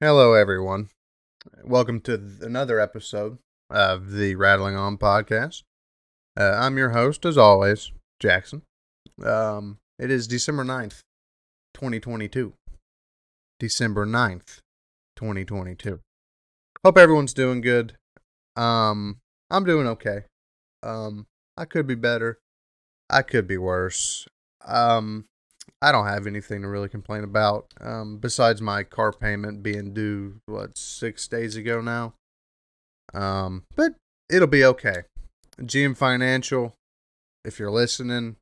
Hello, everyone. Welcome to th- another episode of the Rattling On podcast. Uh, I'm your host, as always, Jackson. Um, it is December 9th, 2022. December 9th, 2022. Hope everyone's doing good. Um, I'm doing okay. Um, I could be better. I could be worse. Um, I don't have anything to really complain about. Um, besides my car payment being due what six days ago now. Um, but it'll be okay. GM Financial, if you're listening,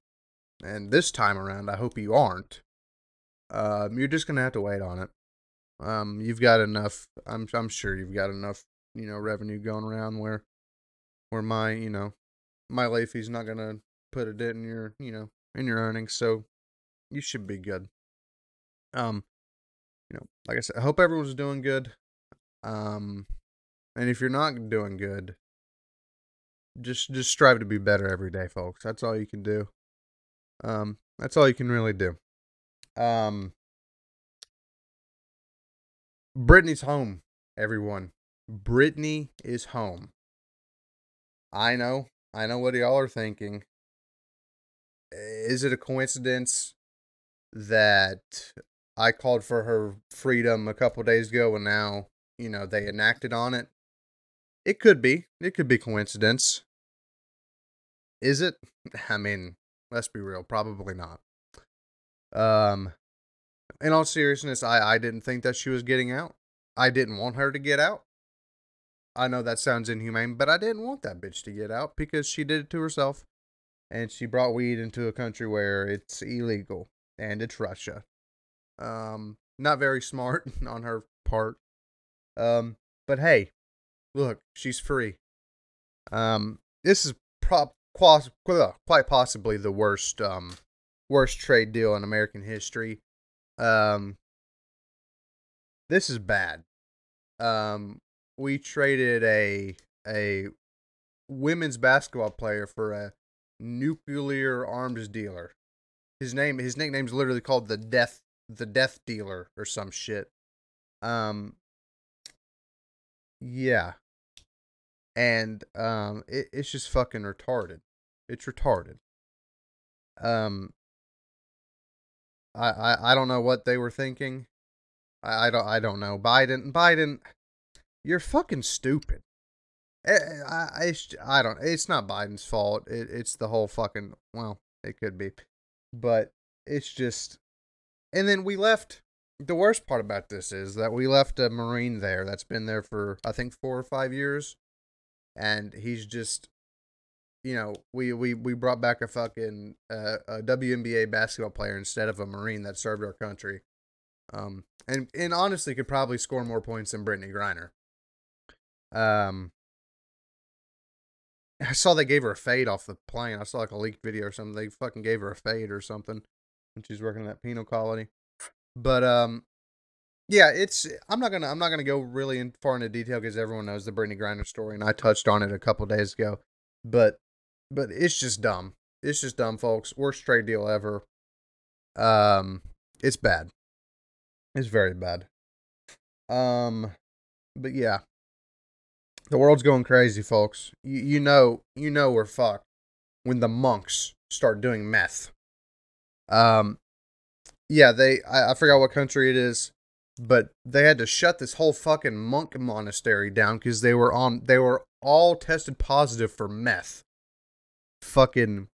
and this time around, I hope you aren't. Um, you're just gonna have to wait on it. Um, you've got enough. I'm I'm sure you've got enough. You know, revenue going around where, where my you know, my late not gonna put it in your you know in your earnings. So you should be good. Um, you know, like I said, I hope everyone's doing good. Um, and if you're not doing good, just just strive to be better every day, folks. That's all you can do. Um, that's all you can really do. Um, Brittany's home, everyone. Brittany is home. I know, I know what y'all are thinking. Is it a coincidence that I called for her freedom a couple days ago and now, you know, they enacted on it. It could be. It could be coincidence. Is it? I mean, let's be real, probably not. Um in all seriousness, I I didn't think that she was getting out. I didn't want her to get out. I know that sounds inhumane, but I didn't want that bitch to get out because she did it to herself and she brought weed into a country where it's illegal and it's Russia. Um, not very smart on her part. Um, but hey, look, she's free. Um, this is prop quite possibly the worst um worst trade deal in American history. Um, this is bad. Um, we traded a a women's basketball player for a nuclear arms dealer. His name, his nickname's literally called the Death, the Death Dealer or some shit. Um, yeah, and um, it, it's just fucking retarded. It's retarded. Um, I, I I don't know what they were thinking. I, I don't I don't know. Biden Biden, you're fucking stupid. I, eh, eh, I, I, I don't. It's not Biden's fault. It, it's the whole fucking. Well, it could be. But it's just. And then we left. The worst part about this is that we left a Marine there that's been there for, I think, four or five years. And he's just. You know, we, we, we brought back a fucking uh, a WNBA basketball player instead of a Marine that served our country. Um, and, and honestly could probably score more points than Brittany Griner. Um, I saw they gave her a fade off the plane. I saw like a leaked video or something. They fucking gave her a fade or something when she's working in that penal colony. But um, yeah, it's I'm not gonna I'm not gonna go really in, far into detail because everyone knows the Brittany Griner story, and I touched on it a couple days ago. But but it's just dumb. It's just dumb, folks. Worst trade deal ever. Um, it's bad. It's very bad. Um, but yeah, the world's going crazy, folks. You, you know, you know we're fucked when the monks start doing meth. Um, yeah, they I, I forgot what country it is, but they had to shut this whole fucking monk monastery down because they were on they were all tested positive for meth. Fucking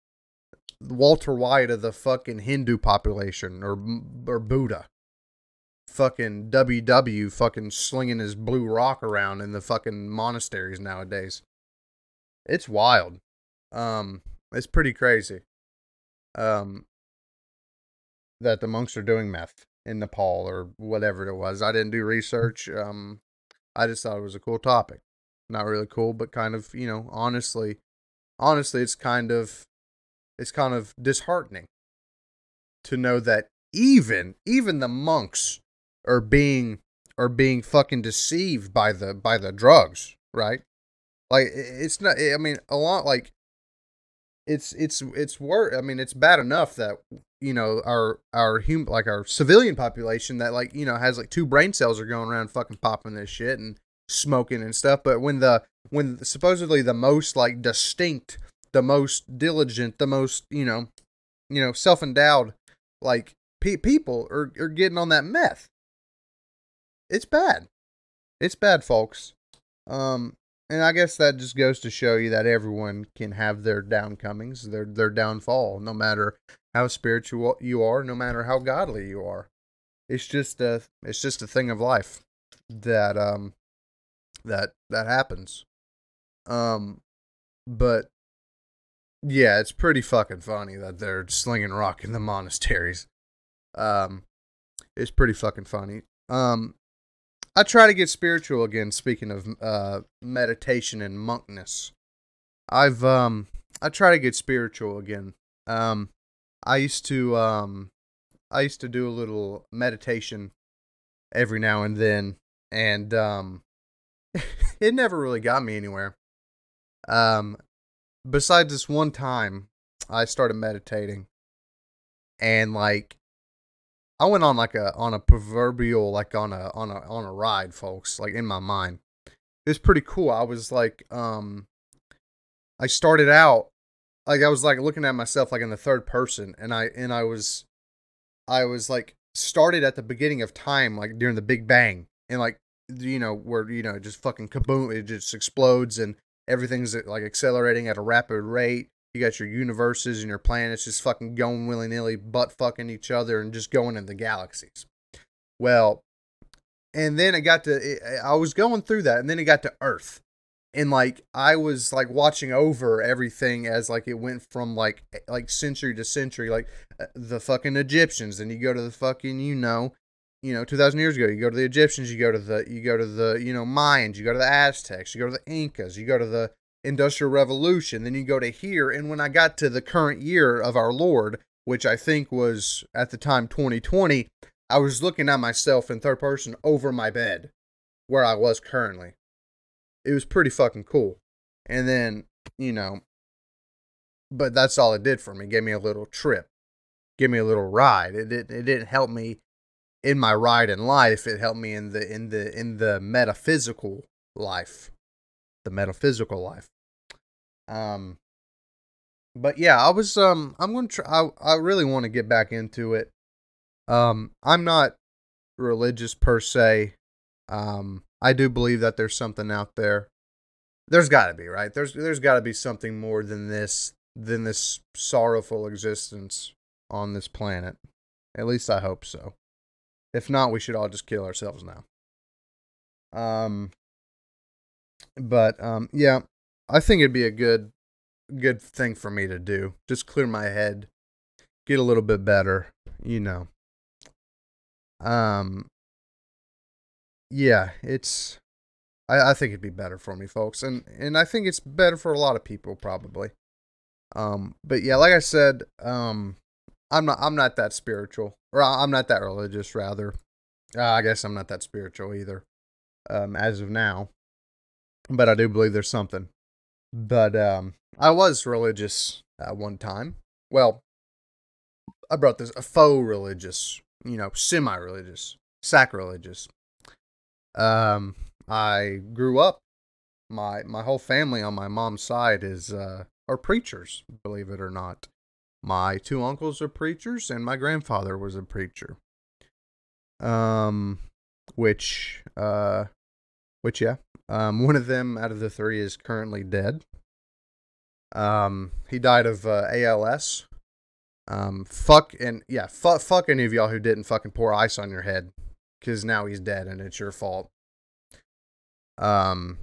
Walter White of the fucking Hindu population or or Buddha fucking WW fucking slinging his blue rock around in the fucking monasteries nowadays. It's wild. Um, it's pretty crazy. Um, that the monks are doing meth in Nepal or whatever it was. I didn't do research. Um, I just thought it was a cool topic. Not really cool, but kind of, you know, honestly, honestly, it's kind of, it's kind of disheartening to know that even, even the monks are being are being fucking deceived by the by the drugs, right? Like it's not. I mean, a lot like it's it's it's worse. I mean, it's bad enough that you know our our human like our civilian population that like you know has like two brain cells are going around fucking popping this shit and smoking and stuff. But when the when supposedly the most like distinct, the most diligent, the most you know, you know, self endowed like pe- people are are getting on that meth. It's bad. It's bad, folks. Um, and I guess that just goes to show you that everyone can have their downcomings, their their downfall, no matter how spiritual you are, no matter how godly you are. It's just a it's just a thing of life that um that that happens. Um but yeah, it's pretty fucking funny that they're slinging rock in the monasteries. Um it's pretty fucking funny. Um I try to get spiritual again. Speaking of uh, meditation and monkness, I've um I try to get spiritual again. Um, I used to um I used to do a little meditation every now and then, and um, it never really got me anywhere. Um, besides this one time, I started meditating, and like I went on like a on a proverbial like on a on a on a ride, folks. Like in my mind, it was pretty cool. I was like, um, I started out like I was like looking at myself like in the third person, and I and I was, I was like started at the beginning of time, like during the Big Bang, and like you know where you know just fucking kaboom, it just explodes and everything's like accelerating at a rapid rate you got your universes and your planets just fucking going willy nilly, butt fucking each other and just going in the galaxies. Well, and then it got to, I was going through that, and then it got to Earth. And like I was like watching over everything as like it went from like like century to century, like uh, the fucking Egyptians. Then you go to the fucking you know, you know, two thousand years ago. You go to the Egyptians. You go to the you go to the you know Mayans. You go to the Aztecs. You go to the Incas. You go to the Industrial Revolution. Then you go to here, and when I got to the current year of our Lord, which I think was at the time 2020, I was looking at myself in third person over my bed where I was currently. It was pretty fucking cool. And then, you know, but that's all it did for me. It gave me a little trip, give me a little ride. It didn't. It didn't help me in my ride in life. It helped me in the in the in the metaphysical life the metaphysical life. Um, but yeah, I was um I'm gonna try. I I really want to get back into it. Um, I'm not religious per se. Um, I do believe that there's something out there. There's got to be right. There's there's got to be something more than this than this sorrowful existence on this planet. At least I hope so. If not, we should all just kill ourselves now. Um, but um, yeah, I think it'd be a good good thing for me to do. Just clear my head, get a little bit better, you know. Um yeah, it's I, I think it'd be better for me, folks. And and I think it's better for a lot of people probably. Um but yeah, like I said, um I'm not I'm not that spiritual. Or I'm not that religious rather. Uh, I guess I'm not that spiritual either. Um as of now but I do believe there's something. But um, I was religious at one time. Well, I brought this a faux religious, you know, semi-religious, sacrilegious. Um, I grew up. My my whole family on my mom's side is uh, are preachers, believe it or not. My two uncles are preachers, and my grandfather was a preacher. Um, which uh, which yeah, um, one of them out of the three is currently dead. Um, he died of uh, ALS. Um, fuck and yeah, fuck, fuck any of y'all who didn't fucking pour ice on your head, because now he's dead and it's your fault. Um,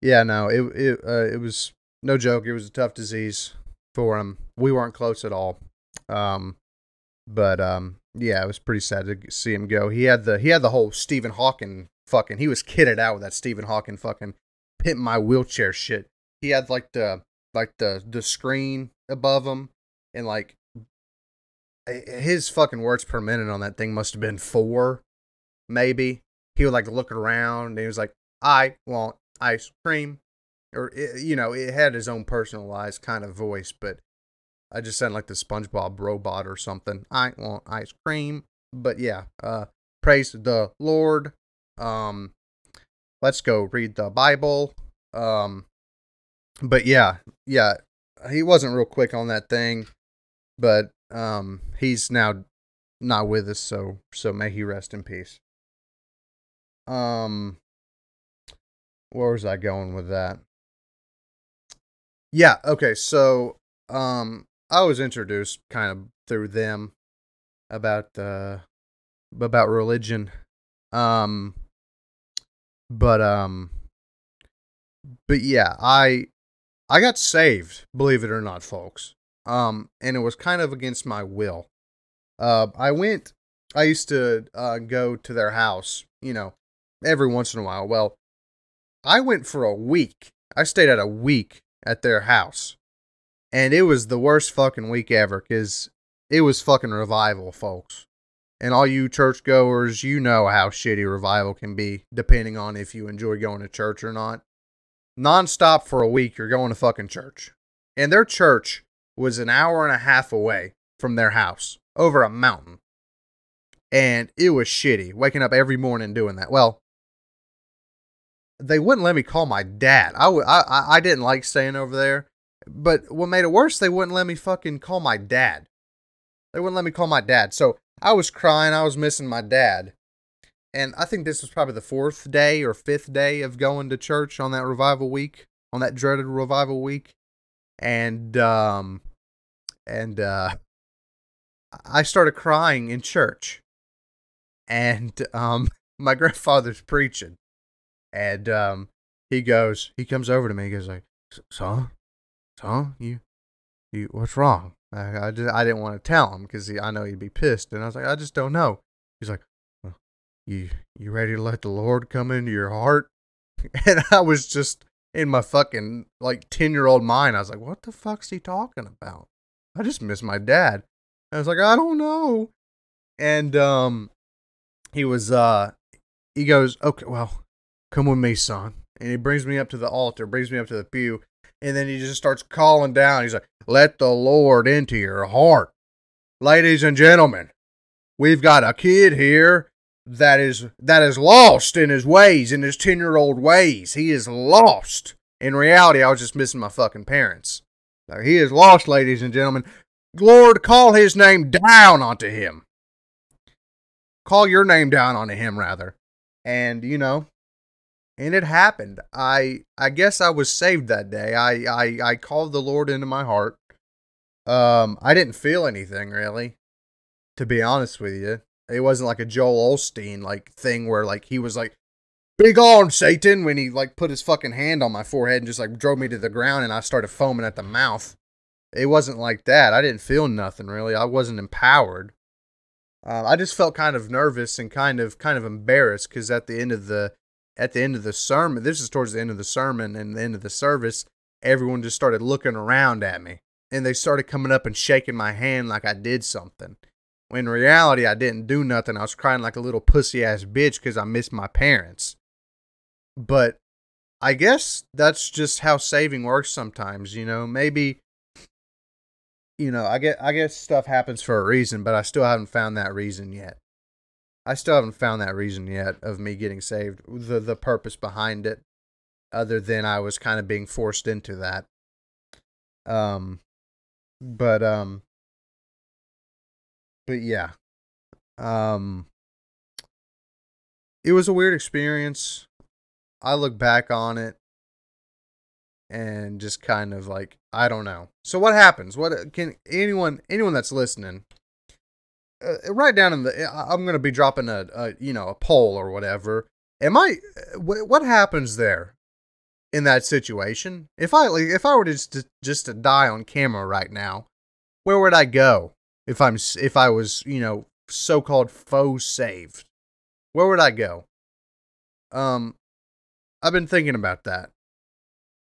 yeah, no, it it uh, it was no joke. It was a tough disease for him. We weren't close at all. Um, but um, yeah, it was pretty sad to see him go. He had the he had the whole Stephen Hawking fucking he was kitted out with that Stephen Hawking fucking pimp my wheelchair shit. He had like the like the the screen above him and like his fucking words per minute on that thing must have been four, maybe. He would like look around and he was like, "I want ice cream," or you know, it had his own personalized kind of voice, but I just sound like the SpongeBob robot or something. I want ice cream. But yeah, uh, praise the Lord. Um, let's go read the Bible. Um, but yeah, yeah, he wasn't real quick on that thing, but um, he's now not with us, so so may he rest in peace. Um, where was I going with that? Yeah, okay, so um, I was introduced kind of through them about uh about religion. Um, but um, but yeah, I I got saved, believe it or not, folks. Um, and it was kind of against my will. Uh, I went. I used to uh, go to their house, you know, every once in a while. Well, I went for a week. I stayed at a week at their house, and it was the worst fucking week ever because it was fucking revival, folks. And all you churchgoers, you know how shitty revival can be, depending on if you enjoy going to church or not. Nonstop for a week, you're going to fucking church. And their church was an hour and a half away from their house, over a mountain. And it was shitty, waking up every morning doing that. Well, they wouldn't let me call my dad. I, w- I, I didn't like staying over there. But what made it worse, they wouldn't let me fucking call my dad. They wouldn't let me call my dad. So I was crying. I was missing my dad. And I think this was probably the fourth day or fifth day of going to church on that revival week, on that dreaded revival week. And, um, and, uh, I started crying in church. And, um, my grandfather's preaching. And, um, he goes, he comes over to me. He goes like, son, son, you, you, what's wrong? I, I, just, I didn't want to tell him because I know he'd be pissed. And I was like, I just don't know. He's like, well, you, you ready to let the Lord come into your heart? And I was just in my fucking like 10 year old mind. I was like, what the fuck's he talking about? I just miss my dad. I was like, I don't know. And, um, he was, uh, he goes, okay, well, come with me, son. And he brings me up to the altar, brings me up to the pew, and then he just starts calling down. He's like, Let the Lord into your heart. Ladies and gentlemen, we've got a kid here that is that is lost in his ways, in his ten year old ways. He is lost. In reality, I was just missing my fucking parents. he is lost, ladies and gentlemen. Lord, call his name down onto him. Call your name down onto him, rather. And, you know, and it happened. I I guess I was saved that day. I I I called the Lord into my heart. Um, I didn't feel anything really, to be honest with you. It wasn't like a Joel Osteen like thing where like he was like, "Big on Satan" when he like put his fucking hand on my forehead and just like drove me to the ground and I started foaming at the mouth. It wasn't like that. I didn't feel nothing really. I wasn't empowered. Uh, I just felt kind of nervous and kind of kind of embarrassed because at the end of the at the end of the sermon, this is towards the end of the sermon and the end of the service, everyone just started looking around at me and they started coming up and shaking my hand like I did something. When in reality, I didn't do nothing. I was crying like a little pussy ass bitch because I missed my parents. But I guess that's just how saving works sometimes, you know. Maybe you know, I get I guess stuff happens for a reason, but I still haven't found that reason yet. I still haven't found that reason yet of me getting saved, the the purpose behind it, other than I was kind of being forced into that. Um, but um, but yeah, um, it was a weird experience. I look back on it and just kind of like I don't know. So what happens? What can anyone anyone that's listening uh, write down in the. I'm going to be dropping a, a, you know a poll or whatever. Am I? What happens there in that situation? If I like, if I were to just to, just to die on camera right now, where would I go? If I'm if I was you know so-called faux saved, where would I go? Um, I've been thinking about that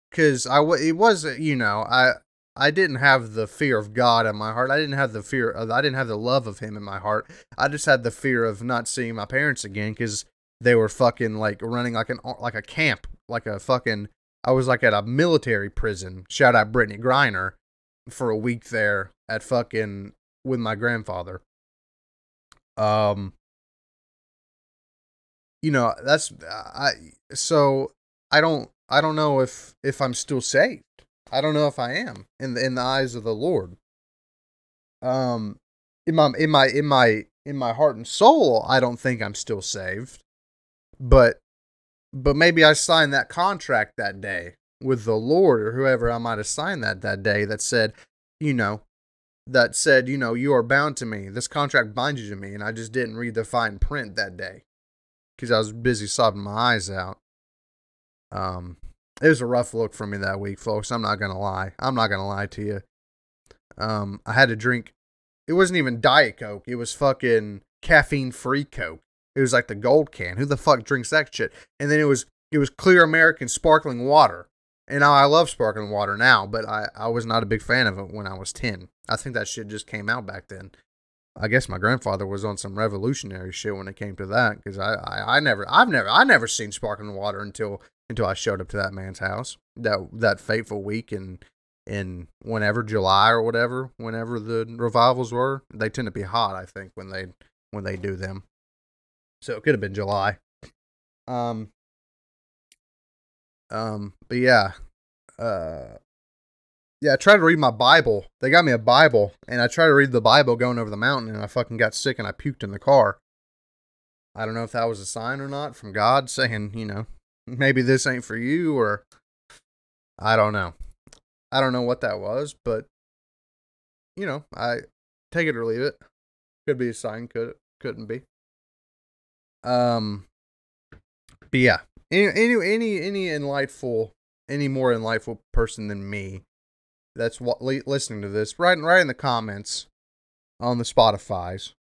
because I it was you know I I didn't have the fear of God in my heart. I didn't have the fear of, I didn't have the love of him in my heart. I just had the fear of not seeing my parents again cuz they were fucking like running like an like a camp, like a fucking I was like at a military prison. Shout out Brittany Griner. for a week there at fucking with my grandfather. Um, you know that's I so I don't I don't know if if I'm still saved. I don't know if I am in the in the eyes of the Lord. Um, in my in my in my in my heart and soul, I don't think I'm still saved. But but maybe I signed that contract that day with the Lord or whoever I might have signed that that day that said, you know, that said, you know, you are bound to me. This contract binds you to me, and I just didn't read the fine print that day because I was busy sobbing my eyes out. Um, it was a rough look for me that week, folks. I'm not gonna lie. I'm not gonna lie to you. Um, I had to drink. It wasn't even Diet Coke. It was fucking caffeine free Coke. It was like the gold can. Who the fuck drinks that shit? And then it was it was clear American sparkling water. And I love sparkling water now, but I, I was not a big fan of it when I was 10. I think that shit just came out back then. I guess my grandfather was on some revolutionary shit when it came to that because I, I, I never I've never I never seen sparkling water until until I showed up to that man's house that that fateful week in in whenever July or whatever whenever the revivals were they tend to be hot I think when they when they do them so it could have been July um um, but yeah, uh, yeah, I tried to read my Bible. They got me a Bible, and I tried to read the Bible going over the mountain, and I fucking got sick and I puked in the car. I don't know if that was a sign or not from God saying, you know, maybe this ain't for you, or I don't know. I don't know what that was, but you know, I take it or leave it. Could be a sign, could couldn't be. Um, but yeah, any any any any enlightful any more enlightful person than me that's what listening to this right right in the comments on the Spotify's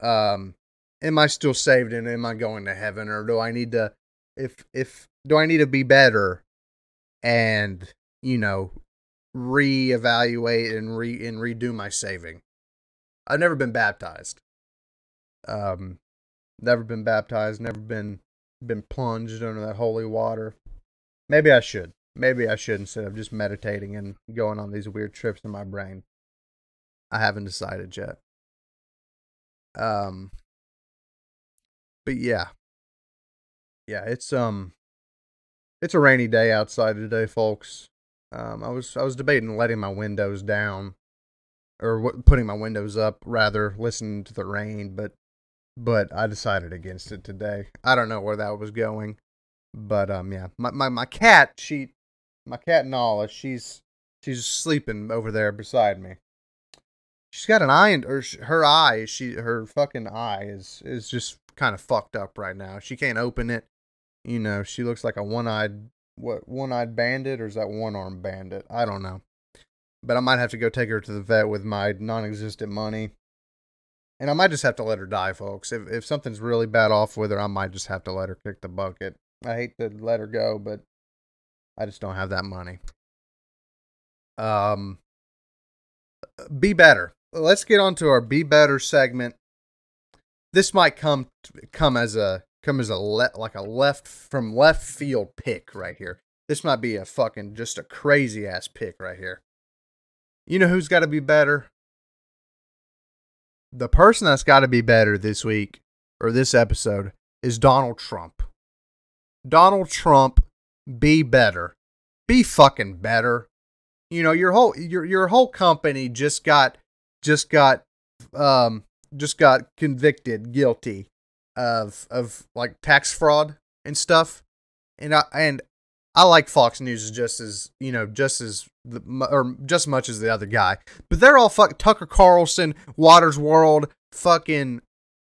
um am I still saved and am I going to heaven or do I need to if if do I need to be better and you know reevaluate and re and redo my saving I've never been baptized um never been baptized never been been plunged under that holy water. Maybe I should. Maybe I should instead of just meditating and going on these weird trips in my brain. I haven't decided yet. Um but yeah. Yeah, it's um it's a rainy day outside today, folks. Um I was I was debating letting my windows down or what, putting my windows up rather, listening to the rain, but but I decided against it today. I don't know where that was going, but um, yeah, my my, my cat, she, my cat Nala, she's she's sleeping over there beside me. She's got an eye, in, or her eye, she her fucking eye is is just kind of fucked up right now. She can't open it. You know, she looks like a one-eyed what one-eyed bandit or is that one-armed bandit? I don't know. But I might have to go take her to the vet with my non-existent money and I might just have to let her die, folks. If if something's really bad off with her, I might just have to let her kick the bucket. I hate to let her go, but I just don't have that money. Um, be better. Let's get on to our be better segment. This might come come as a come as a le- like a left from left field pick right here. This might be a fucking just a crazy ass pick right here. You know who's got to be better? the person that's got to be better this week or this episode is Donald Trump. Donald Trump, be better. Be fucking better. You know, your whole your your whole company just got just got um just got convicted guilty of of like tax fraud and stuff. And I and I like Fox News just as you know, just as the, or just much as the other guy. But they're all fuck Tucker Carlson, Watters World, fucking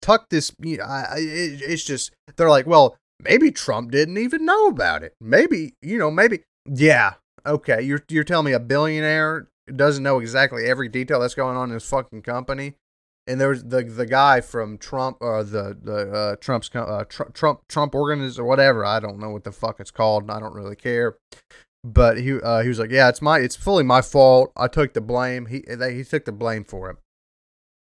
tuck this. You know, I, it, it's just they're like, well, maybe Trump didn't even know about it. Maybe you know, maybe yeah. Okay, you're you're telling me a billionaire doesn't know exactly every detail that's going on in his fucking company and there was the the guy from Trump or uh, the the uh, Trump's uh, Tr- Trump Trump organization or whatever. I don't know what the fuck it's called. I don't really care. But he uh, he was like, yeah, it's my it's fully my fault. I took the blame. He they, he took the blame for it.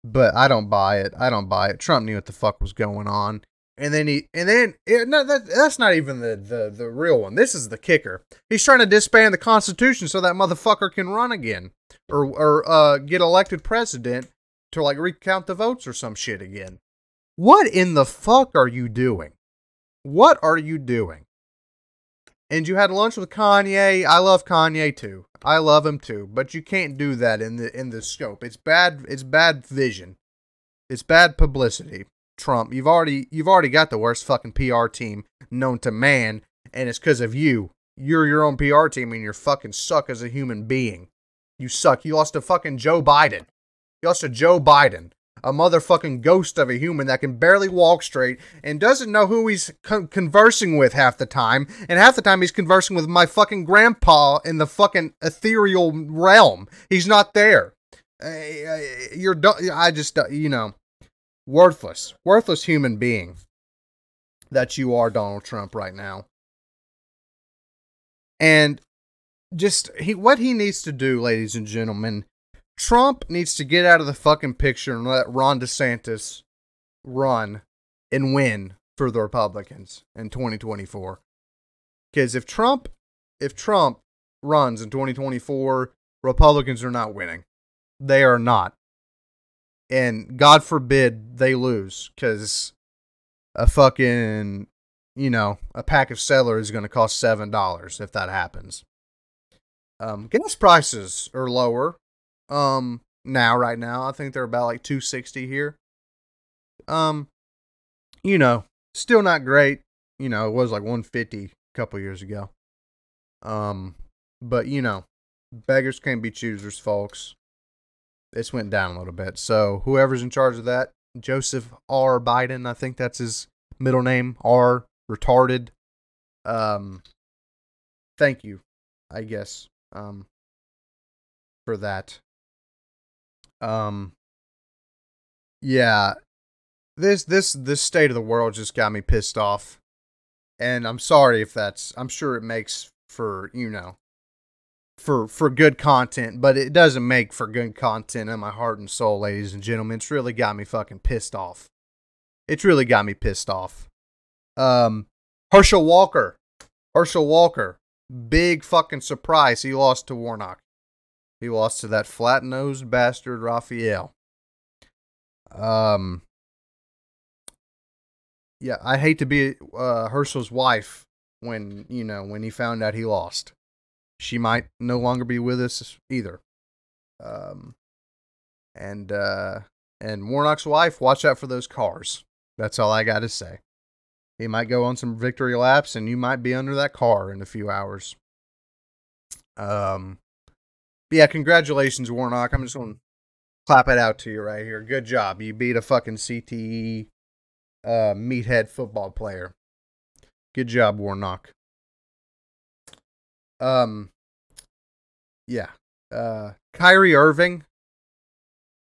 But I don't buy it. I don't buy it. Trump knew what the fuck was going on, And then he, and then it, no, that, that's not even the, the the real one. This is the kicker. He's trying to disband the Constitution so that motherfucker can run again, or or uh, get elected president to like recount the votes or some shit again. What in the fuck are you doing? What are you doing? And you had lunch with Kanye. I love Kanye too. I love him too, but you can't do that in the in the scope. It's bad. It's bad vision. It's bad publicity. Trump, you've already you've already got the worst fucking PR team known to man, and it's because of you. You're your own PR team, and you're fucking suck as a human being. You suck. You lost to fucking Joe Biden. Lost to Joe Biden, a motherfucking ghost of a human that can barely walk straight and doesn't know who he's con- conversing with half the time. And half the time he's conversing with my fucking grandpa in the fucking ethereal realm. He's not there. Uh, you're, I just, you know, worthless, worthless human being that you are, Donald Trump, right now. And just he, what he needs to do, ladies and gentlemen, Trump needs to get out of the fucking picture and let Ron DeSantis run and win for the Republicans in 2024. Because if Trump, if Trump runs in 2024, Republicans are not winning. They are not and God forbid they lose because a fucking you know a pack of celery is going to cost seven dollars if that happens. Um, gas prices are lower um now right now. I think they're about like two sixty here. Um, you know, still not great. You know, it was like one fifty a couple years ago. Um, but you know, beggars can't be choosers, folks it's went down a little bit. So whoever's in charge of that, Joseph R. Biden, I think that's his middle name, R. Retarded. Um, thank you, I guess, um, for that. Um, yeah, this this this state of the world just got me pissed off, and I'm sorry if that's. I'm sure it makes for you know for for good content, but it doesn't make for good content in my heart and soul, ladies and gentlemen. It's really got me fucking pissed off. It's really got me pissed off. Um, Herschel Walker, Herschel Walker, big fucking surprise. He lost to Warnock. He lost to that flat nosed bastard Raphael. Um, yeah, I hate to be uh, Herschel's wife when you know when he found out he lost she might no longer be with us either. Um, and uh, and Warnock's wife, watch out for those cars. That's all I got to say. He might go on some victory laps, and you might be under that car in a few hours. Um, yeah, congratulations, Warnock. I'm just going to clap it out to you right here. Good job. You beat a fucking CTE uh, meathead football player. Good job, Warnock. Um, yeah. Uh, Kyrie Irving.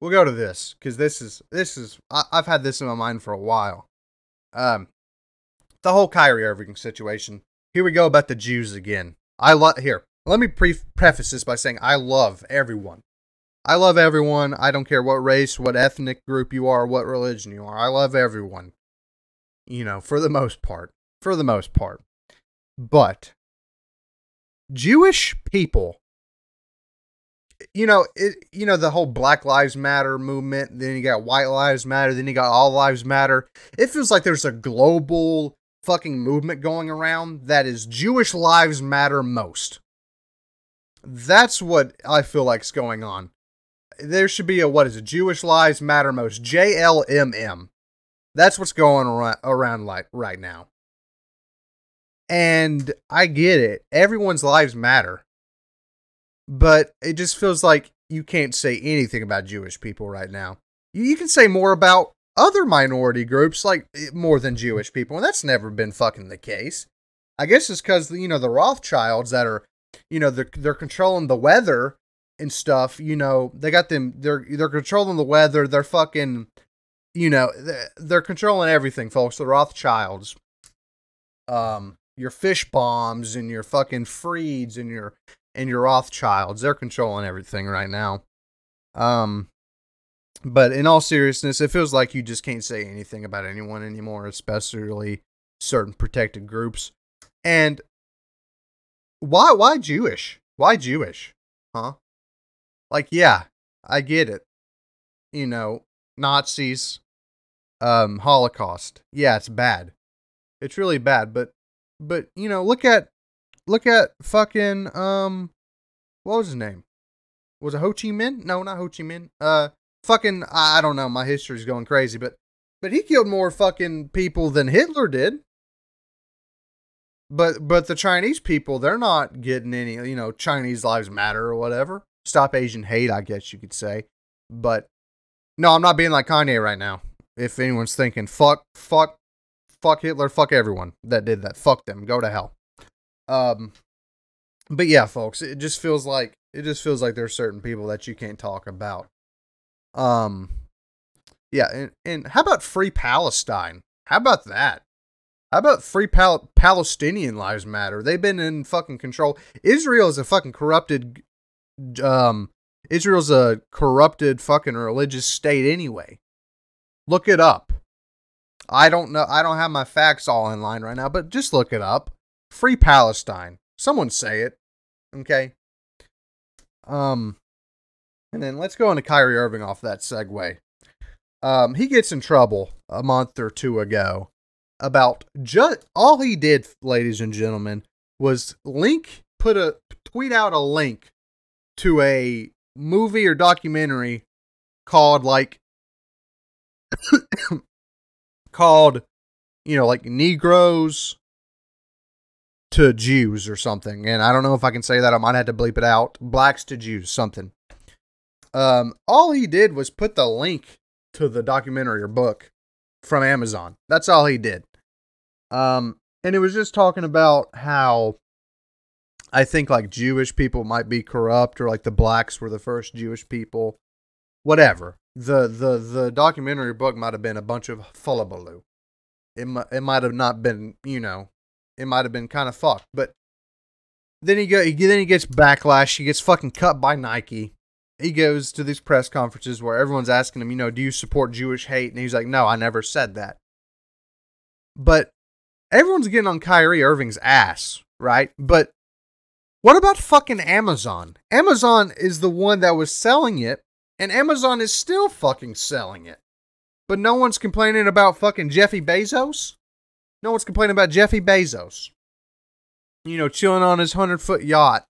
We'll go to this because this is this is I, have had this in my mind for a while. Um, the whole Kyrie Irving situation. Here we go about the Jews again. I love here. Let me pre- preface this by saying I love everyone. I love everyone. I don't care what race, what ethnic group you are, what religion you are. I love everyone. You know, for the most part. For the most part. But Jewish people, you know, it, you know the whole Black Lives Matter movement. Then you got White Lives Matter. Then you got All Lives Matter. It feels like there's a global fucking movement going around that is Jewish lives matter most. That's what I feel like's going on. There should be a what is it? Jewish lives matter most. JLMM. That's what's going around, like right now. And I get it. Everyone's lives matter. But it just feels like you can't say anything about Jewish people right now. You can say more about other minority groups, like eh, more than Jewish people, and that's never been fucking the case. I guess it's because you know the Rothschilds that are, you know, they're they're controlling the weather and stuff. You know, they got them. They're they're controlling the weather. They're fucking, you know, they're, they're controlling everything, folks. The Rothschilds. Um, your fish bombs and your fucking Freeds and your and your Rothschilds. They're controlling everything right now. Um But in all seriousness, it feels like you just can't say anything about anyone anymore, especially certain protected groups. And why why Jewish? Why Jewish? Huh? Like yeah, I get it. You know, Nazis, um, Holocaust. Yeah, it's bad. It's really bad, but but you know, look at look at fucking um what was his name? Was it Ho Chi Minh? No, not Ho Chi Minh. Uh fucking I don't know, my history's going crazy, but but he killed more fucking people than Hitler did. But but the Chinese people, they're not getting any, you know, Chinese lives matter or whatever. Stop Asian hate, I guess you could say. But no, I'm not being like Kanye right now. If anyone's thinking, fuck, fuck, fuck Hitler, fuck everyone that did that. Fuck them. Go to hell. Um but yeah, folks, it just feels like it just feels like there's certain people that you can't talk about. Um yeah, and, and how about free Palestine? How about that? How about free Pal- Palestinian lives matter? They've been in fucking control. Israel is a fucking corrupted um Israel's a corrupted fucking religious state anyway. Look it up. I don't know I don't have my facts all in line right now, but just look it up. Free Palestine. Someone say it. Okay. Um and then let's go into Kyrie Irving off that segue. Um he gets in trouble a month or two ago about just all he did, ladies and gentlemen, was link put a tweet out a link to a movie or documentary called like called you know like Negroes to Jews or something. And I don't know if I can say that. I might have to bleep it out. Blacks to Jews, something. Um, all he did was put the link to the documentary or book from Amazon. That's all he did. Um, and it was just talking about how I think like Jewish people might be corrupt or like the blacks were the first Jewish people. Whatever. The the the documentary book might have been a bunch of hullabaloo. It it might have not been, you know, it might have been kind of fucked. But then he go then he gets backlash. He gets fucking cut by Nike. He goes to these press conferences where everyone's asking him, you know, do you support Jewish hate? And he's like, no, I never said that. But everyone's getting on Kyrie Irving's ass, right? But what about fucking Amazon? Amazon is the one that was selling it, and Amazon is still fucking selling it. But no one's complaining about fucking Jeffy Bezos. No one's complaining about Jeffy Bezos. You know, chilling on his hundred foot yacht,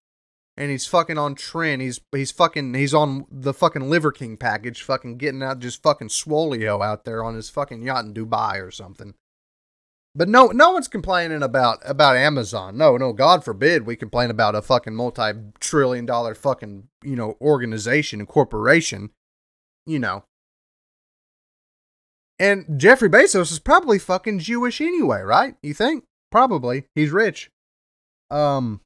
and he's fucking on trend. He's he's fucking he's on the fucking Liver King package, fucking getting out just fucking swolio out there on his fucking yacht in Dubai or something. But no, no one's complaining about about Amazon. No, no, God forbid we complain about a fucking multi-trillion dollar fucking you know organization and corporation. You know, and Jeffrey Bezos is probably fucking Jewish anyway, right? You think? Probably. He's rich. Um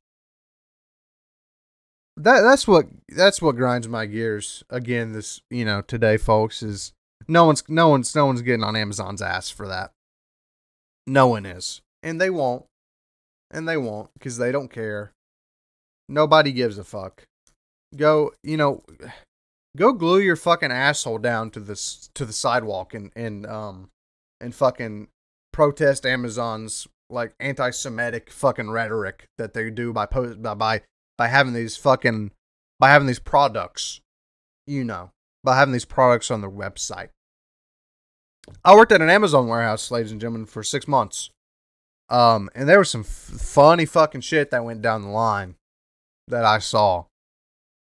that that's what that's what grinds my gears again this, you know, today folks is no one's no one's no one's getting on Amazon's ass for that. No one is. And they won't. And they won't cuz they don't care. Nobody gives a fuck. Go, you know, go glue your fucking asshole down to this to the sidewalk and and um and fucking protest Amazon's like anti-Semitic fucking rhetoric that they do by post by by by having these fucking by having these products, you know, by having these products on their website. I worked at an Amazon warehouse, ladies and gentlemen, for six months. Um, and there was some f- funny fucking shit that went down the line that I saw.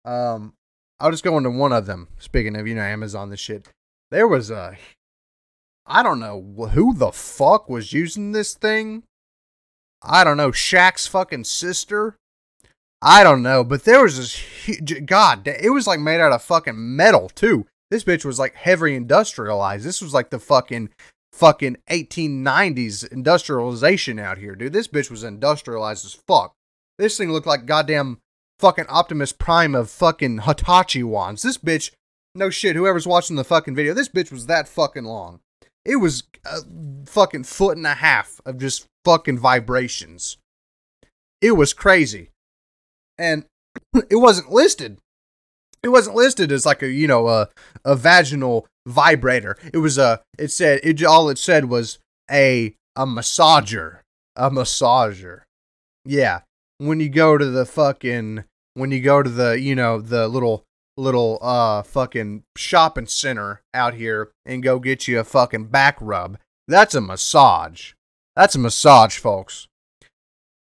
Um, I'll just go into one of them. Speaking of, you know, Amazon, this shit. There was a. I don't know who the fuck was using this thing. I don't know. Shaq's fucking sister. I don't know. But there was this. Huge, God, it was like made out of fucking metal, too. This bitch was like heavy industrialized. This was like the fucking fucking 1890s industrialization out here, dude. This bitch was industrialized as fuck. This thing looked like goddamn fucking Optimus Prime of fucking Hitachi wands. This bitch, no shit, whoever's watching the fucking video, this bitch was that fucking long. It was a fucking foot and a half of just fucking vibrations. It was crazy. And it wasn't listed. It wasn't listed as like a, you know, a, a vaginal vibrator. It was a. It said it. All it said was a a massager, a massager. Yeah, when you go to the fucking when you go to the you know the little little uh fucking shopping center out here and go get you a fucking back rub. That's a massage. That's a massage, folks.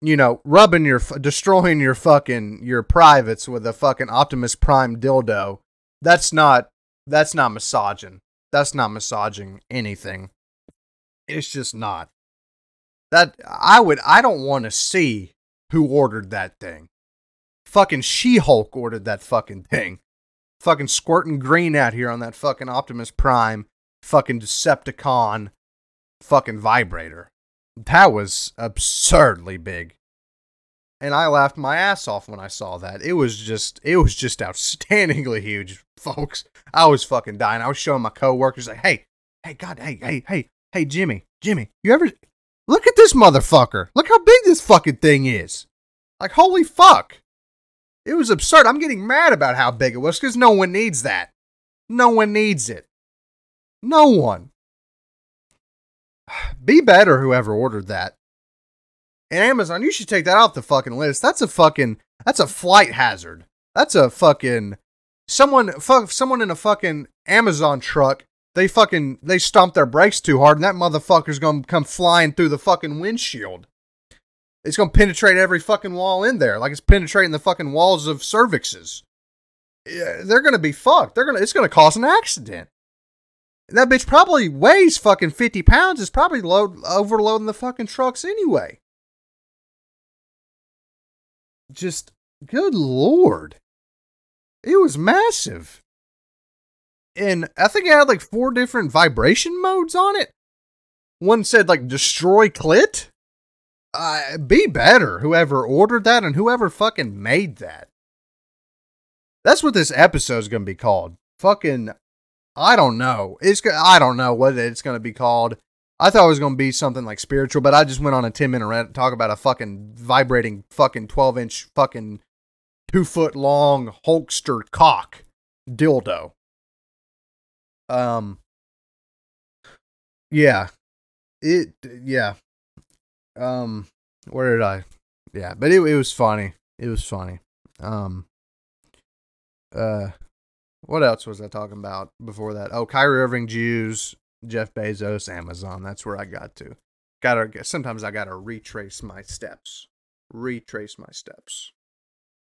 You know, rubbing your destroying your fucking your privates with a fucking Optimus Prime dildo. That's not that's not massaging. That's not massaging anything. It's just not. That I would I don't want to see who ordered that thing. Fucking She-Hulk ordered that fucking thing. Fucking squirting green out here on that fucking Optimus Prime fucking Decepticon fucking vibrator. That was absurdly big. And I laughed my ass off when I saw that. It was just it was just outstandingly huge, folks. I was fucking dying. I was showing my coworkers like, "Hey, hey god, hey, hey, hey, hey Jimmy, Jimmy, you ever look at this motherfucker? Look how big this fucking thing is." Like, holy fuck. It was absurd. I'm getting mad about how big it was cuz no one needs that. No one needs it. No one. Be better, whoever ordered that. And Amazon, you should take that off the fucking list. That's a fucking that's a flight hazard. That's a fucking someone fuck someone in a fucking Amazon truck. They fucking they stomp their brakes too hard, and that motherfucker's gonna come flying through the fucking windshield. It's gonna penetrate every fucking wall in there, like it's penetrating the fucking walls of cervixes. Yeah, they're gonna be fucked. They're gonna it's gonna cause an accident. That bitch probably weighs fucking 50 pounds, is probably load, overloading the fucking trucks anyway. Just, good lord. It was massive. And I think it had like four different vibration modes on it. One said like destroy clit. Uh, be better, whoever ordered that and whoever fucking made that. That's what this episode's gonna be called. Fucking I don't know. It's I don't know what it's going to be called. I thought it was going to be something like spiritual, but I just went on a 10 minute rant talk about a fucking vibrating fucking 12 inch fucking two foot long Hulkster cock dildo. Um, yeah, it, yeah. Um, where did I? Yeah, but it, it was funny. It was funny. Um, uh, what else was I talking about before that? Oh, Kyrie Irving, Jews, Jeff Bezos, Amazon. That's where I got to. Gotta sometimes I gotta retrace my steps. Retrace my steps.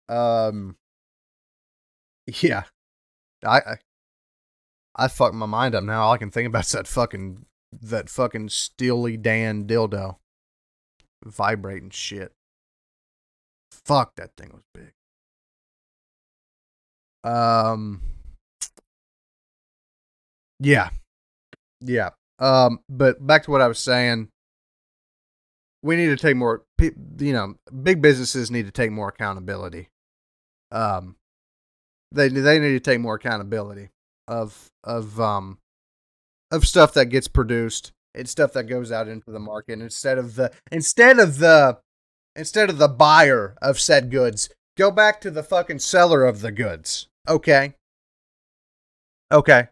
Um. Yeah, I I, I fucked my mind up now. All I can think about is that fucking that fucking Steely Dan dildo vibrating shit. Fuck, that thing was big. Um. Yeah. Yeah. Um, but back to what I was saying. We need to take more, you know, big businesses need to take more accountability. Um, they they need to take more accountability of of um of stuff that gets produced and stuff that goes out into the market instead of the instead of the instead of the buyer of said goods go back to the fucking seller of the goods okay okay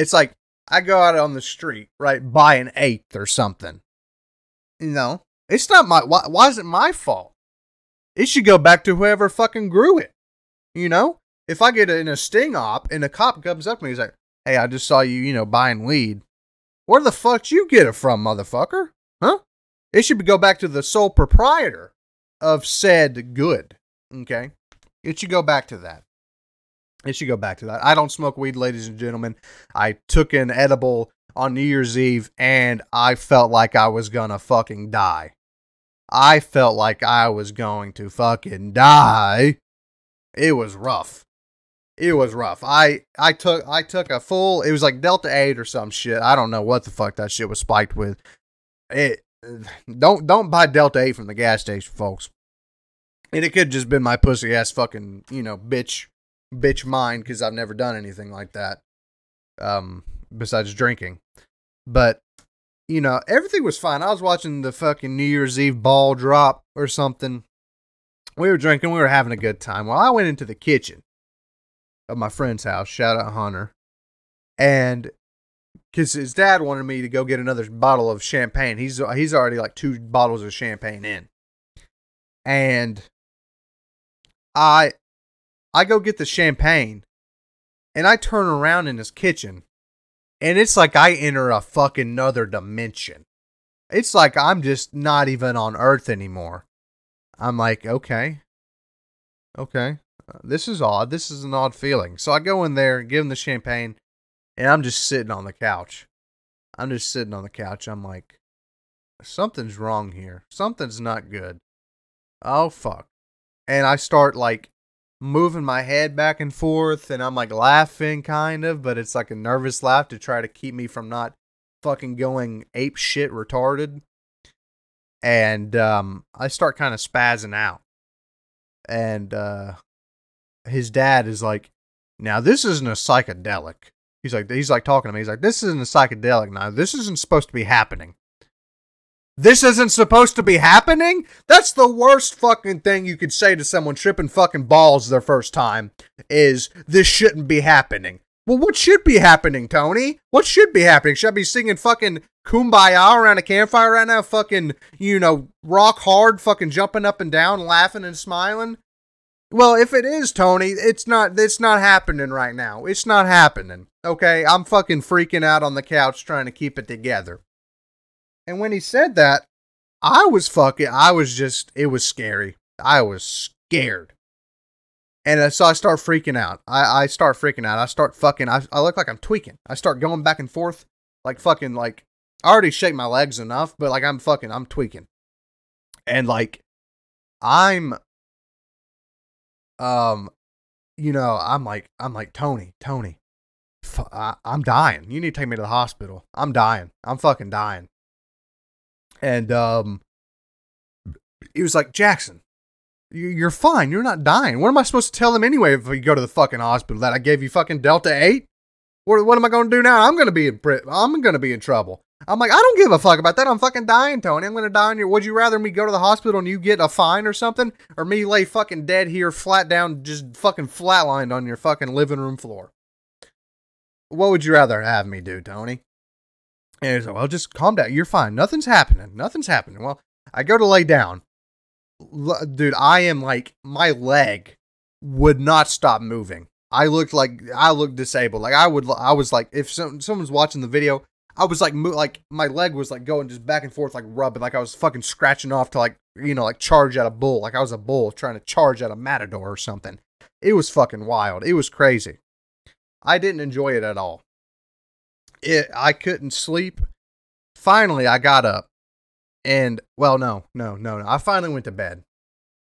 it's like I go out on the street, right, buy an eighth or something. You know, it's not my. Why, why is it my fault? It should go back to whoever fucking grew it. You know, if I get in a sting op and a cop comes up to me, he's like, "Hey, I just saw you, you know, buying weed. Where the fuck you get it from, motherfucker? Huh? It should go back to the sole proprietor of said good. Okay, it should go back to that. It should go back to that. I don't smoke weed, ladies and gentlemen. I took an edible on New Year's Eve and I felt like I was gonna fucking die. I felt like I was going to fucking die. It was rough. It was rough. I I took I took a full it was like Delta 8 or some shit. I don't know what the fuck that shit was spiked with. It don't don't buy Delta 8 from the gas station, folks. And it could just been my pussy ass fucking, you know, bitch bitch mind because I've never done anything like that. Um, besides drinking, but you know everything was fine. I was watching the fucking New Year's Eve ball drop or something. We were drinking, we were having a good time. Well, I went into the kitchen of my friend's house. Shout out Hunter, and because his dad wanted me to go get another bottle of champagne. He's he's already like two bottles of champagne in, and I I go get the champagne, and I turn around in his kitchen, and it's like I enter a fucking other dimension. It's like I'm just not even on Earth anymore. I'm like, okay, okay, this is odd. This is an odd feeling. So I go in there, give him the champagne, and I'm just sitting on the couch. I'm just sitting on the couch. I'm like, something's wrong here. Something's not good. Oh fuck. And I start like moving my head back and forth and I'm like laughing kind of, but it's like a nervous laugh to try to keep me from not fucking going ape shit retarded. And um I start kind of spazzing out. And uh his dad is like, "Now this isn't a psychedelic." He's like he's like talking to me. He's like, "This isn't a psychedelic now. This isn't supposed to be happening." This isn't supposed to be happening? That's the worst fucking thing you could say to someone tripping fucking balls their first time is this shouldn't be happening. Well, what should be happening, Tony? What should be happening? Should I be singing fucking kumbaya around a campfire right now? Fucking, you know, rock hard, fucking jumping up and down, laughing and smiling? Well, if it is, Tony, it's not it's not happening right now. It's not happening. Okay? I'm fucking freaking out on the couch trying to keep it together. And when he said that, I was fucking, I was just, it was scary. I was scared. And so I start freaking out. I, I start freaking out. I start fucking, I, I look like I'm tweaking. I start going back and forth like fucking, like, I already shake my legs enough, but like I'm fucking, I'm tweaking. And like, I'm, um, you know, I'm like, I'm like, Tony, Tony, I, I'm dying. You need to take me to the hospital. I'm dying. I'm fucking dying and um, he was like, Jackson, you're fine. You're not dying. What am I supposed to tell him anyway if we go to the fucking hospital? That I gave you fucking Delta 8? What, what am I going to do now? I'm going to be in I'm going to be in trouble. I'm like, I don't give a fuck about that. I'm fucking dying, Tony. I'm going to die on your. Would you rather me go to the hospital and you get a fine or something? Or me lay fucking dead here, flat down, just fucking flatlined on your fucking living room floor? What would you rather have me do, Tony? And he's like, well, just calm down. You're fine. Nothing's happening. Nothing's happening. Well, I go to lay down. L- dude, I am like, my leg would not stop moving. I looked like, I looked disabled. Like, I would, I was like, if some, someone's watching the video, I was like, mo- like, my leg was like going just back and forth, like rubbing, like I was fucking scratching off to like, you know, like charge at a bull. Like I was a bull trying to charge at a matador or something. It was fucking wild. It was crazy. I didn't enjoy it at all it I couldn't sleep. Finally, I got up, and well, no, no, no, no. I finally went to bed.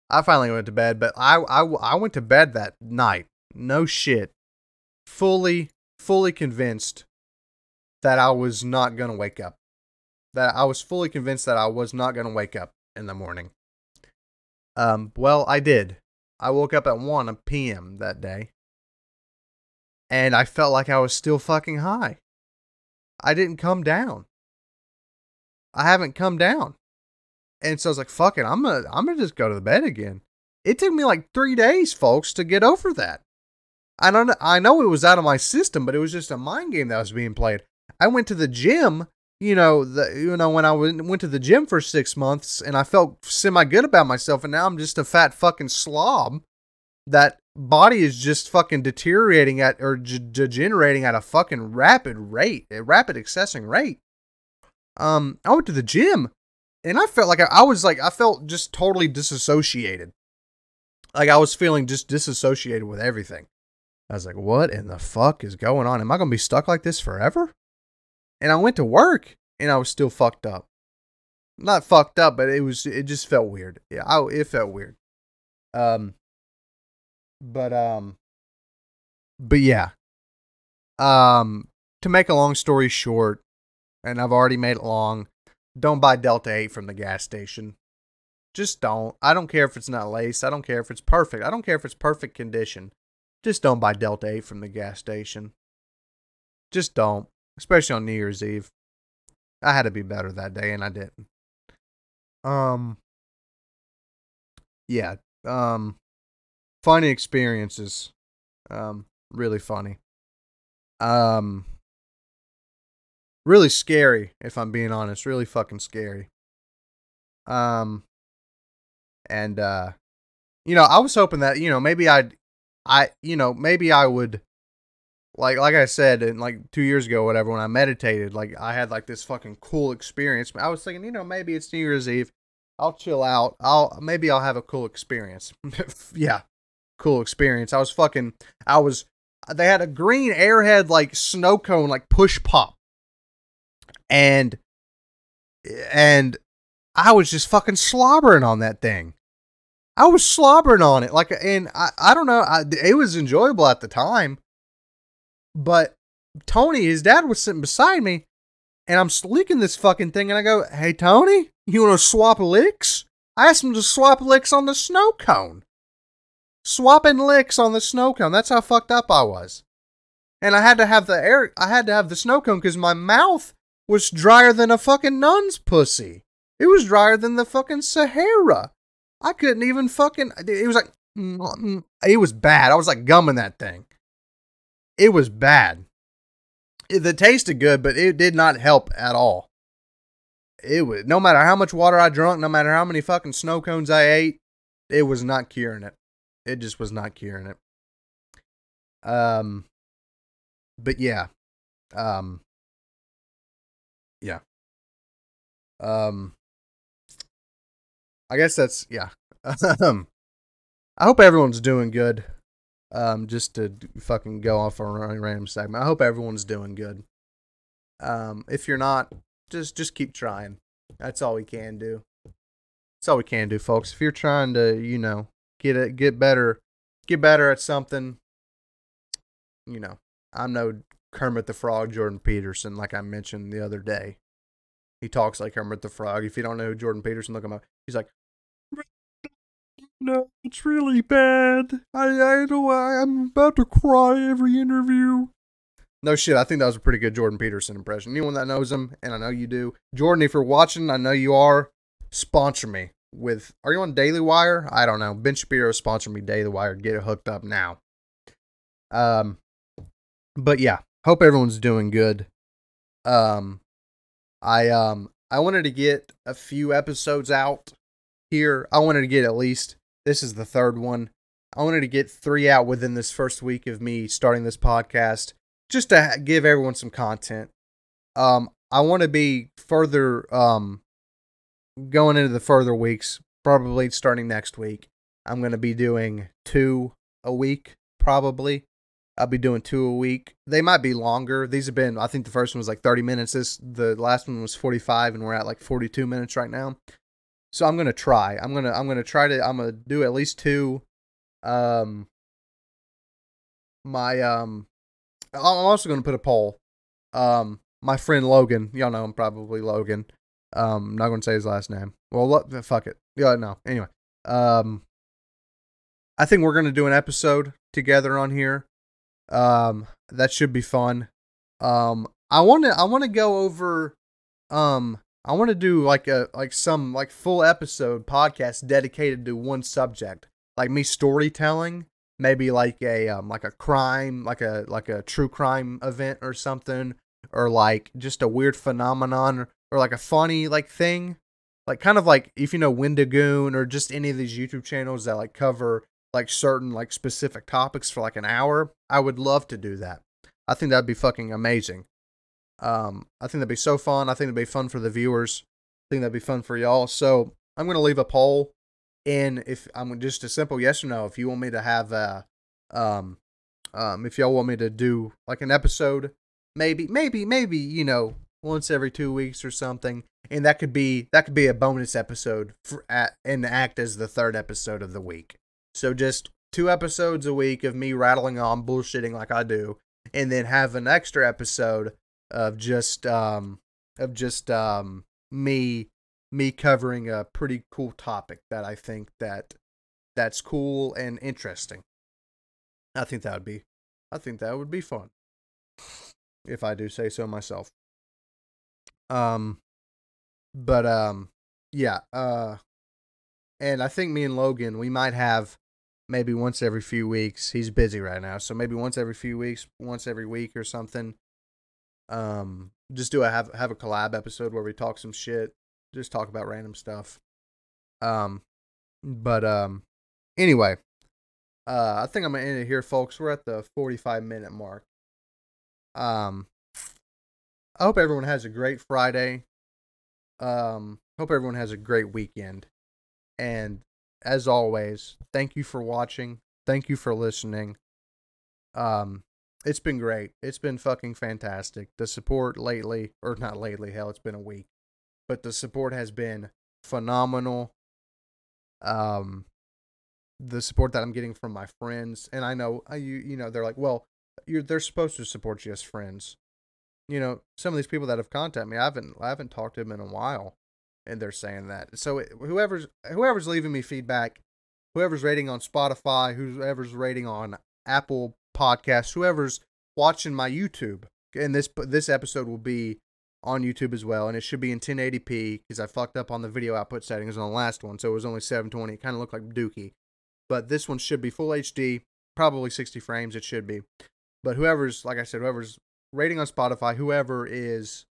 I finally went to bed, but I I I went to bed that night. No shit, fully fully convinced that I was not gonna wake up. That I was fully convinced that I was not gonna wake up in the morning. Um, well, I did. I woke up at 1 p.m. that day. And I felt like I was still fucking high. I didn't come down. I haven't come down. And so I was like, fuck it, I'm gonna I'm gonna just go to the bed again. It took me like three days, folks, to get over that. I don't I know it was out of my system, but it was just a mind game that was being played. I went to the gym, you know, the you know, when I went to the gym for six months and I felt semi good about myself, and now I'm just a fat fucking slob that body is just fucking deteriorating at or g- degenerating at a fucking rapid rate, a rapid accessing rate. Um, I went to the gym and I felt like I, I was like I felt just totally disassociated. Like I was feeling just disassociated with everything. I was like, what in the fuck is going on? Am I gonna be stuck like this forever? And I went to work and I was still fucked up. Not fucked up, but it was it just felt weird. Yeah, I, it felt weird. Um, but um but yeah. Um to make a long story short, and I've already made it long, don't buy Delta 8 from the gas station. Just don't. I don't care if it's not laced. I don't care if it's perfect. I don't care if it's perfect condition. Just don't buy Delta 8 from the gas station. Just don't. Especially on New Year's Eve. I had to be better that day and I didn't. Um yeah. Um funny experiences. Um, really funny. Um, really scary if I'm being honest, really fucking scary. Um and uh you know, I was hoping that, you know, maybe I'd I you know, maybe I would like like I said, and like two years ago, whatever, when I meditated, like I had like this fucking cool experience. I was thinking, you know, maybe it's New Year's Eve. I'll chill out. I'll maybe I'll have a cool experience. yeah, cool experience. I was fucking. I was. They had a green airhead like snow cone like push pop, and and I was just fucking slobbering on that thing. I was slobbering on it like, and I I don't know. I, it was enjoyable at the time but Tony, his dad, was sitting beside me, and I'm leaking this fucking thing, and I go, "Hey, Tony, you want to swap licks?" I asked him to swap licks on the snow cone. Swapping licks on the snow cone. That's how fucked up I was. And I had to have the air. I had to have the snow cone because my mouth was drier than a fucking nun's pussy. It was drier than the fucking Sahara. I couldn't even fucking. It was like. Mm, it was bad. I was like gumming that thing it was bad. It, tasted good, but it did not help at all. It was no matter how much water I drank, no matter how many fucking snow cones I ate, it was not curing it. It just was not curing it. Um, but yeah, um, yeah, um, I guess that's yeah. Um, I hope everyone's doing good um, just to fucking go off on a random segment. I hope everyone's doing good. Um, if you're not, just just keep trying. That's all we can do. That's all we can do, folks. If you're trying to, you know, get it, get better, get better at something, you know, I'm no Kermit the Frog, Jordan Peterson, like I mentioned the other day. He talks like Kermit the Frog. If you don't know who Jordan Peterson, look him up. He's like, no, it's really bad. I I know I'm about to cry every interview. No shit, I think that was a pretty good Jordan Peterson impression. Anyone that knows him, and I know you do, Jordan, if you're watching, I know you are. Sponsor me with. Are you on Daily Wire? I don't know. Ben Shapiro sponsor me Daily Wire. Get it hooked up now. Um, but yeah, hope everyone's doing good. Um, I um I wanted to get a few episodes out here. I wanted to get at least this is the third one. I wanted to get three out within this first week of me starting this podcast, just to give everyone some content. Um, I want to be further um, going into the further weeks, probably starting next week. I'm going to be doing two a week, probably. I'll be doing two a week. They might be longer. These have been, I think the first one was like 30 minutes. This, the last one was 45, and we're at like 42 minutes right now. So I'm gonna try. I'm gonna I'm gonna try to I'm gonna do at least two. Um, my um, I'm also gonna put a poll. Um, my friend Logan, y'all know him probably Logan. Um, not gonna say his last name. Well, look, fuck it. Yeah, no. Anyway, um, I think we're gonna do an episode together on here. Um, that should be fun. Um, I want to I want to go over um I want to do like a like some like full episode podcast dedicated to one subject, like me storytelling, maybe like a um, like a crime, like a like a true crime event or something, or like just a weird phenomenon, or, like a funny like thing, like kind of like if you know Wendigoon or just any of these YouTube channels that like cover like certain like specific topics for like an hour. I would love to do that. I think that'd be fucking amazing. Um, I think that'd be so fun. I think it'd be fun for the viewers. I think that'd be fun for y'all. So I'm gonna leave a poll in if I'm just a simple yes or no. If you want me to have a, um, um, if y'all want me to do like an episode, maybe, maybe, maybe you know once every two weeks or something, and that could be that could be a bonus episode for at, and act as the third episode of the week. So just two episodes a week of me rattling on bullshitting like I do, and then have an extra episode of just um of just um me me covering a pretty cool topic that I think that that's cool and interesting. I think that would be I think that would be fun. If I do say so myself. Um but um yeah, uh and I think me and Logan we might have maybe once every few weeks. He's busy right now, so maybe once every few weeks, once every week or something Um, just do a have have a collab episode where we talk some shit, just talk about random stuff. Um, but um, anyway, uh, I think I'm gonna end it here, folks. We're at the 45 minute mark. Um, I hope everyone has a great Friday. Um, hope everyone has a great weekend. And as always, thank you for watching. Thank you for listening. Um, it's been great. It's been fucking fantastic. The support lately, or not lately, hell, it's been a week, but the support has been phenomenal. Um, the support that I'm getting from my friends, and I know you, you know, they're like, well, you're they're supposed to support you as friends. You know, some of these people that have contacted me, I haven't I haven't talked to them in a while, and they're saying that. So whoever's whoever's leaving me feedback, whoever's rating on Spotify, whoever's rating on Apple Podcasts, whoever's watching my YouTube, and this this episode will be on YouTube as well, and it should be in 1080p because I fucked up on the video output settings on the last one, so it was only 720. It kind of looked like Dookie, but this one should be full HD, probably 60 frames. It should be, but whoever's like I said, whoever's rating on Spotify, whoever is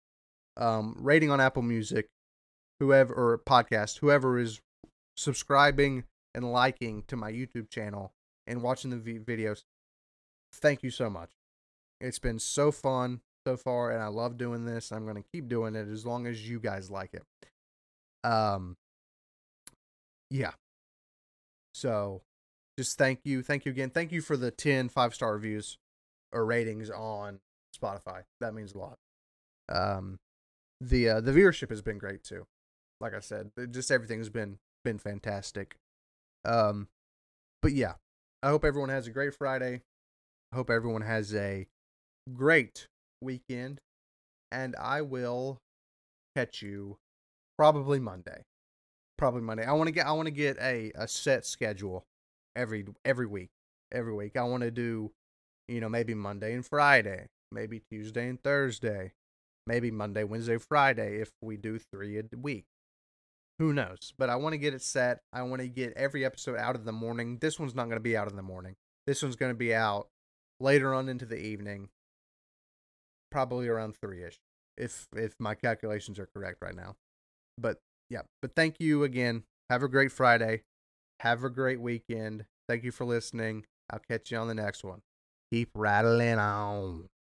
um, rating on Apple Music, whoever or podcast, whoever is subscribing and liking to my YouTube channel and watching the v- videos, thank you so much. It's been so fun so far, and I love doing this. I'm to keep doing it as long as you guys like it. Um, yeah. So, just thank you, thank you again, thank you for the 10 five star reviews or ratings on Spotify. That means a lot. Um, the uh, the viewership has been great too like I said, just everything's been been fantastic. Um, but yeah, I hope everyone has a great Friday. I hope everyone has a great weekend, and I will catch you probably Monday. Probably Monday. I want to get I want to get a a set schedule every every week. Every week I want to do, you know, maybe Monday and Friday, maybe Tuesday and Thursday, maybe Monday, Wednesday, Friday if we do 3 a week who knows? But I want to get it set. I want to get every episode out of the morning. This one's not going to be out in the morning. This one's going to be out later on into the evening, probably around three ish, if if my calculations are correct right now. But yeah, but thank you again. Have a great Friday. Have a great weekend. Thank you for listening. I'll catch you on the next one. Keep rattling on.